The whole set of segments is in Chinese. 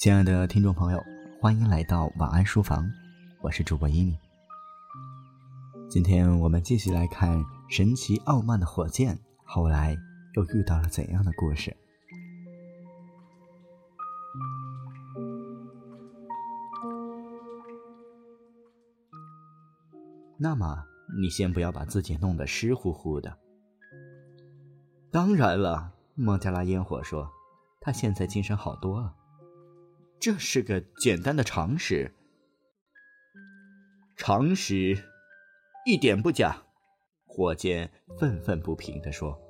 亲爱的听众朋友，欢迎来到晚安书房，我是主播伊米。今天我们继续来看神奇傲慢的火箭后来又遇到了怎样的故事。那么，你先不要把自己弄得湿乎乎的。当然了，孟加拉烟火说，他现在精神好多了。这是个简单的常识，常识一点不假。火箭愤愤不平地说：“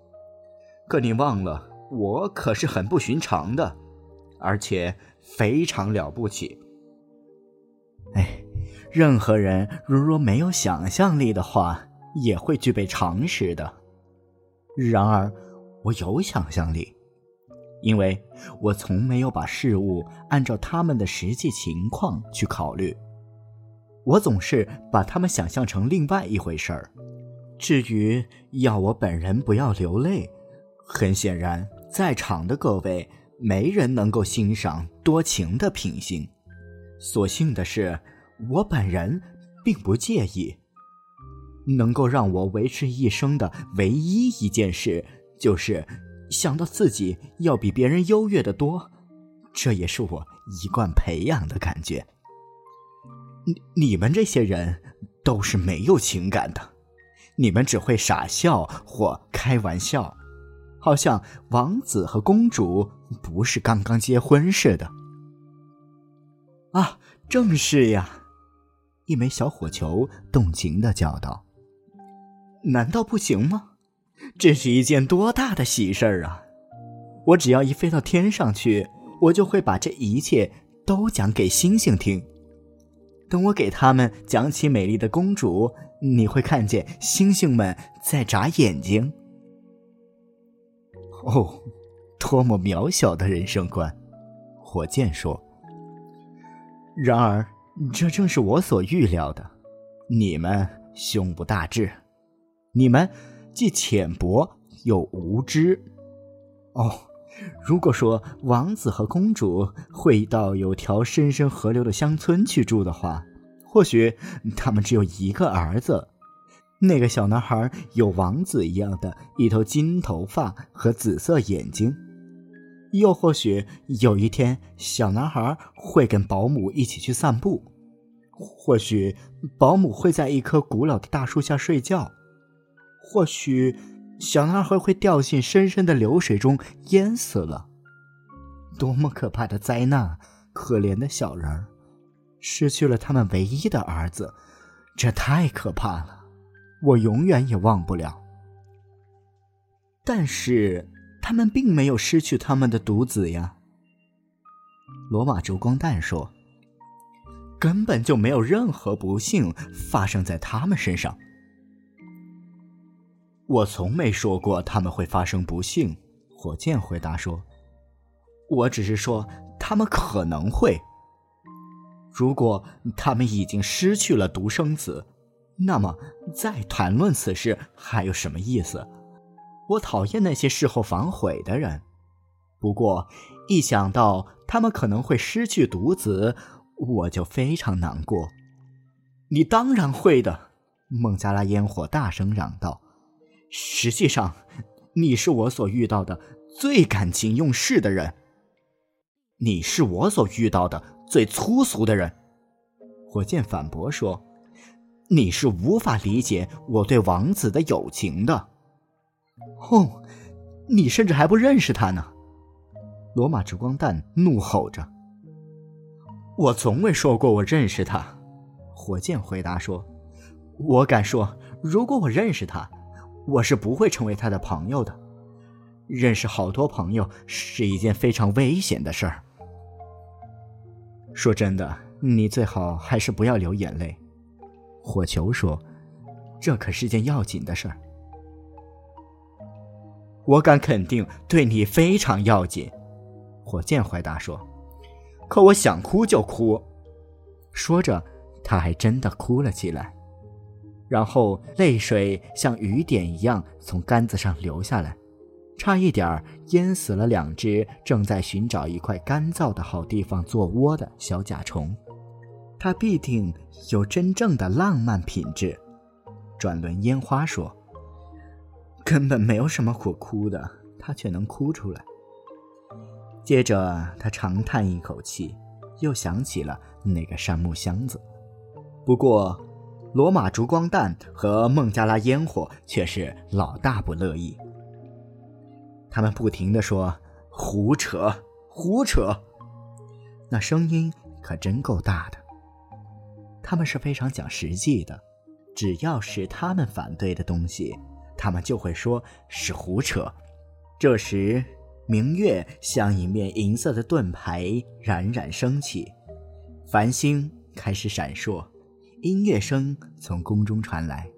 可你忘了，我可是很不寻常的，而且非常了不起。”哎。任何人如若没有想象力的话，也会具备常识的。然而，我有想象力，因为我从没有把事物按照他们的实际情况去考虑。我总是把他们想象成另外一回事儿。至于要我本人不要流泪，很显然，在场的各位没人能够欣赏多情的品性。所幸的是。我本人并不介意，能够让我维持一生的唯一一件事，就是想到自己要比别人优越的多，这也是我一贯培养的感觉。你你们这些人都是没有情感的，你们只会傻笑或开玩笑，好像王子和公主不是刚刚结婚似的。啊，正是呀。一枚小火球动情的叫道：“难道不行吗？这是一件多大的喜事儿啊！我只要一飞到天上去，我就会把这一切都讲给星星听。等我给他们讲起美丽的公主，你会看见星星们在眨眼睛。哦，多么渺小的人生观！”火箭说。然而。这正是我所预料的，你们胸无大志，你们既浅薄又无知。哦，如果说王子和公主会到有条深深河流的乡村去住的话，或许他们只有一个儿子，那个小男孩有王子一样的一头金头发和紫色眼睛。又或许有一天，小男孩会跟保姆一起去散步；或许保姆会在一棵古老的大树下睡觉；或许小男孩会掉进深深的流水中淹死了。多么可怕的灾难！可怜的小人儿，失去了他们唯一的儿子，这太可怕了，我永远也忘不了。但是。他们并没有失去他们的独子呀。罗马烛光蛋说：“根本就没有任何不幸发生在他们身上。”我从没说过他们会发生不幸。火箭回答说：“我只是说他们可能会。如果他们已经失去了独生子，那么再谈论此事还有什么意思？”我讨厌那些事后反悔的人，不过一想到他们可能会失去独子，我就非常难过。你当然会的，孟加拉烟火大声嚷道。实际上，你是我所遇到的最感情用事的人。你是我所遇到的最粗俗的人。火箭反驳说：“你是无法理解我对王子的友情的。”哦，你甚至还不认识他呢！罗马之光弹怒吼着。我从未说过我认识他，火箭回答说：“我敢说，如果我认识他，我是不会成为他的朋友的。认识好多朋友是一件非常危险的事儿。说真的，你最好还是不要流眼泪。”火球说：“这可是件要紧的事儿。”我敢肯定，对你非常要紧。”火箭回答说，“可我想哭就哭。”说着，他还真的哭了起来，然后泪水像雨点一样从杆子上流下来。差一点淹死了两只正在寻找一块干燥的好地方做窝的小甲虫。它必定有真正的浪漫品质。转轮烟花说：“根本没有什么可哭的，它却能哭出来。”接着，他长叹一口气，又想起了那个杉木箱子。不过，罗马烛光弹和孟加拉烟火却是老大不乐意。他们不停地说：“胡扯，胡扯！”那声音可真够大的。他们是非常讲实际的，只要是他们反对的东西，他们就会说是胡扯。这时，明月像一面银色的盾牌冉冉升起，繁星开始闪烁，音乐声从宫中传来。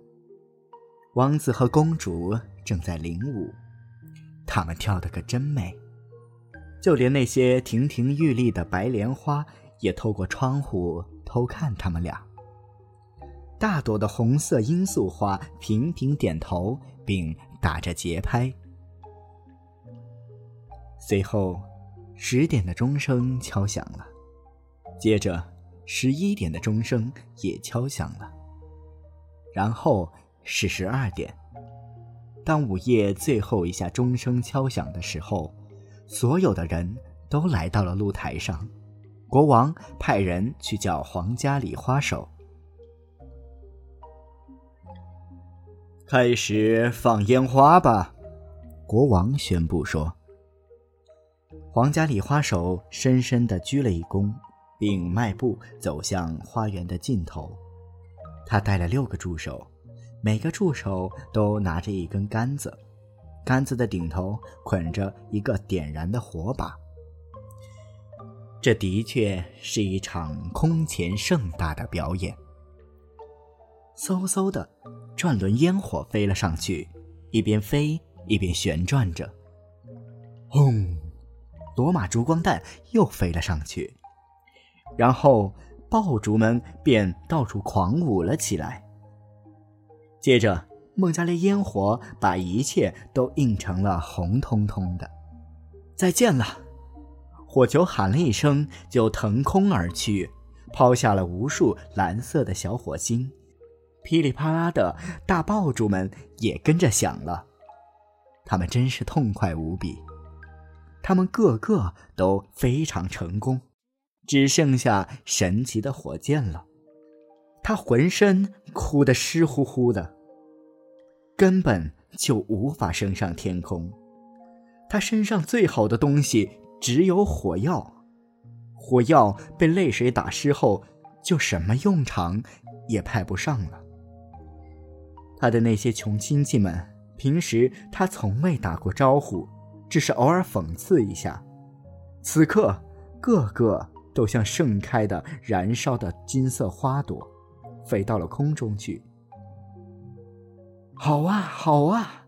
王子和公主正在领舞。他们跳的可真美，就连那些亭亭玉立的白莲花也透过窗户偷看他们俩。大朵的红色罂粟花频频点头，并打着节拍。随后，十点的钟声敲响了，接着十一点的钟声也敲响了，然后是十二点。当午夜最后一下钟声敲响的时候，所有的人都来到了露台上。国王派人去叫皇家礼花手，开始放烟花吧。国王宣布说。皇家礼花手深深的鞠了一躬，并迈步走向花园的尽头。他带了六个助手。每个助手都拿着一根杆子，杆子的顶头捆着一个点燃的火把。这的确是一场空前盛大的表演。嗖嗖的，转轮烟火飞了上去，一边飞一边旋转着。轰！罗马烛光弹又飞了上去，然后爆竹们便到处狂舞了起来。接着，孟加拉烟火把一切都映成了红彤彤的。再见了！火球喊了一声，就腾空而去，抛下了无数蓝色的小火星。噼里啪啦的大爆竹们也跟着响了。他们真是痛快无比。他们个个都非常成功，只剩下神奇的火箭了。他浑身哭得湿乎乎的，根本就无法升上天空。他身上最好的东西只有火药，火药被泪水打湿后，就什么用场也派不上了。他的那些穷亲戚们，平时他从未打过招呼，只是偶尔讽刺一下。此刻，个个都像盛开的、燃烧的金色花朵。飞到了空中去。好啊，好啊！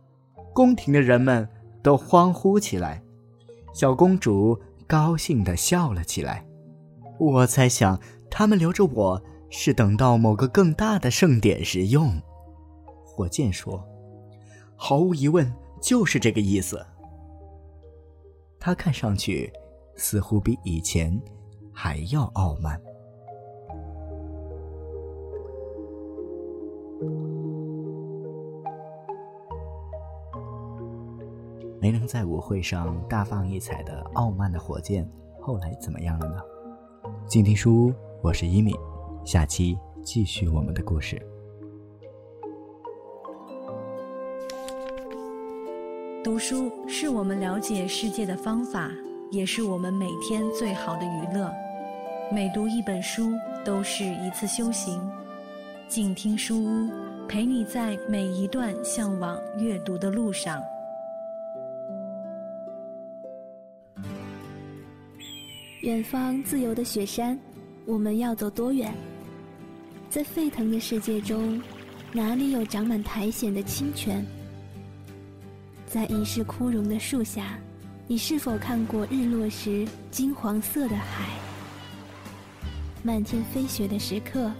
宫廷的人们都欢呼起来，小公主高兴地笑了起来。我猜想，他们留着我是等到某个更大的盛典时用。火箭说：“毫无疑问，就是这个意思。”他看上去似乎比以前还要傲慢。没能在舞会上大放异彩的傲慢的火箭，后来怎么样了呢？静听书屋，我是一米，下期继续我们的故事。读书是我们了解世界的方法，也是我们每天最好的娱乐。每读一本书，都是一次修行。静听书屋，陪你在每一段向往阅读的路上。远方自由的雪山，我们要走多远？在沸腾的世界中，哪里有长满苔藓的清泉？在一世枯荣的树下，你是否看过日落时金黄色的海？漫天飞雪的时刻，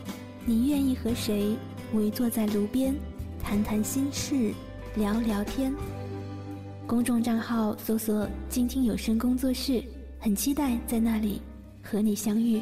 你愿意和谁围坐在炉边，谈谈心事，聊聊天？公众账号搜索“静听有声工作室”，很期待在那里和你相遇。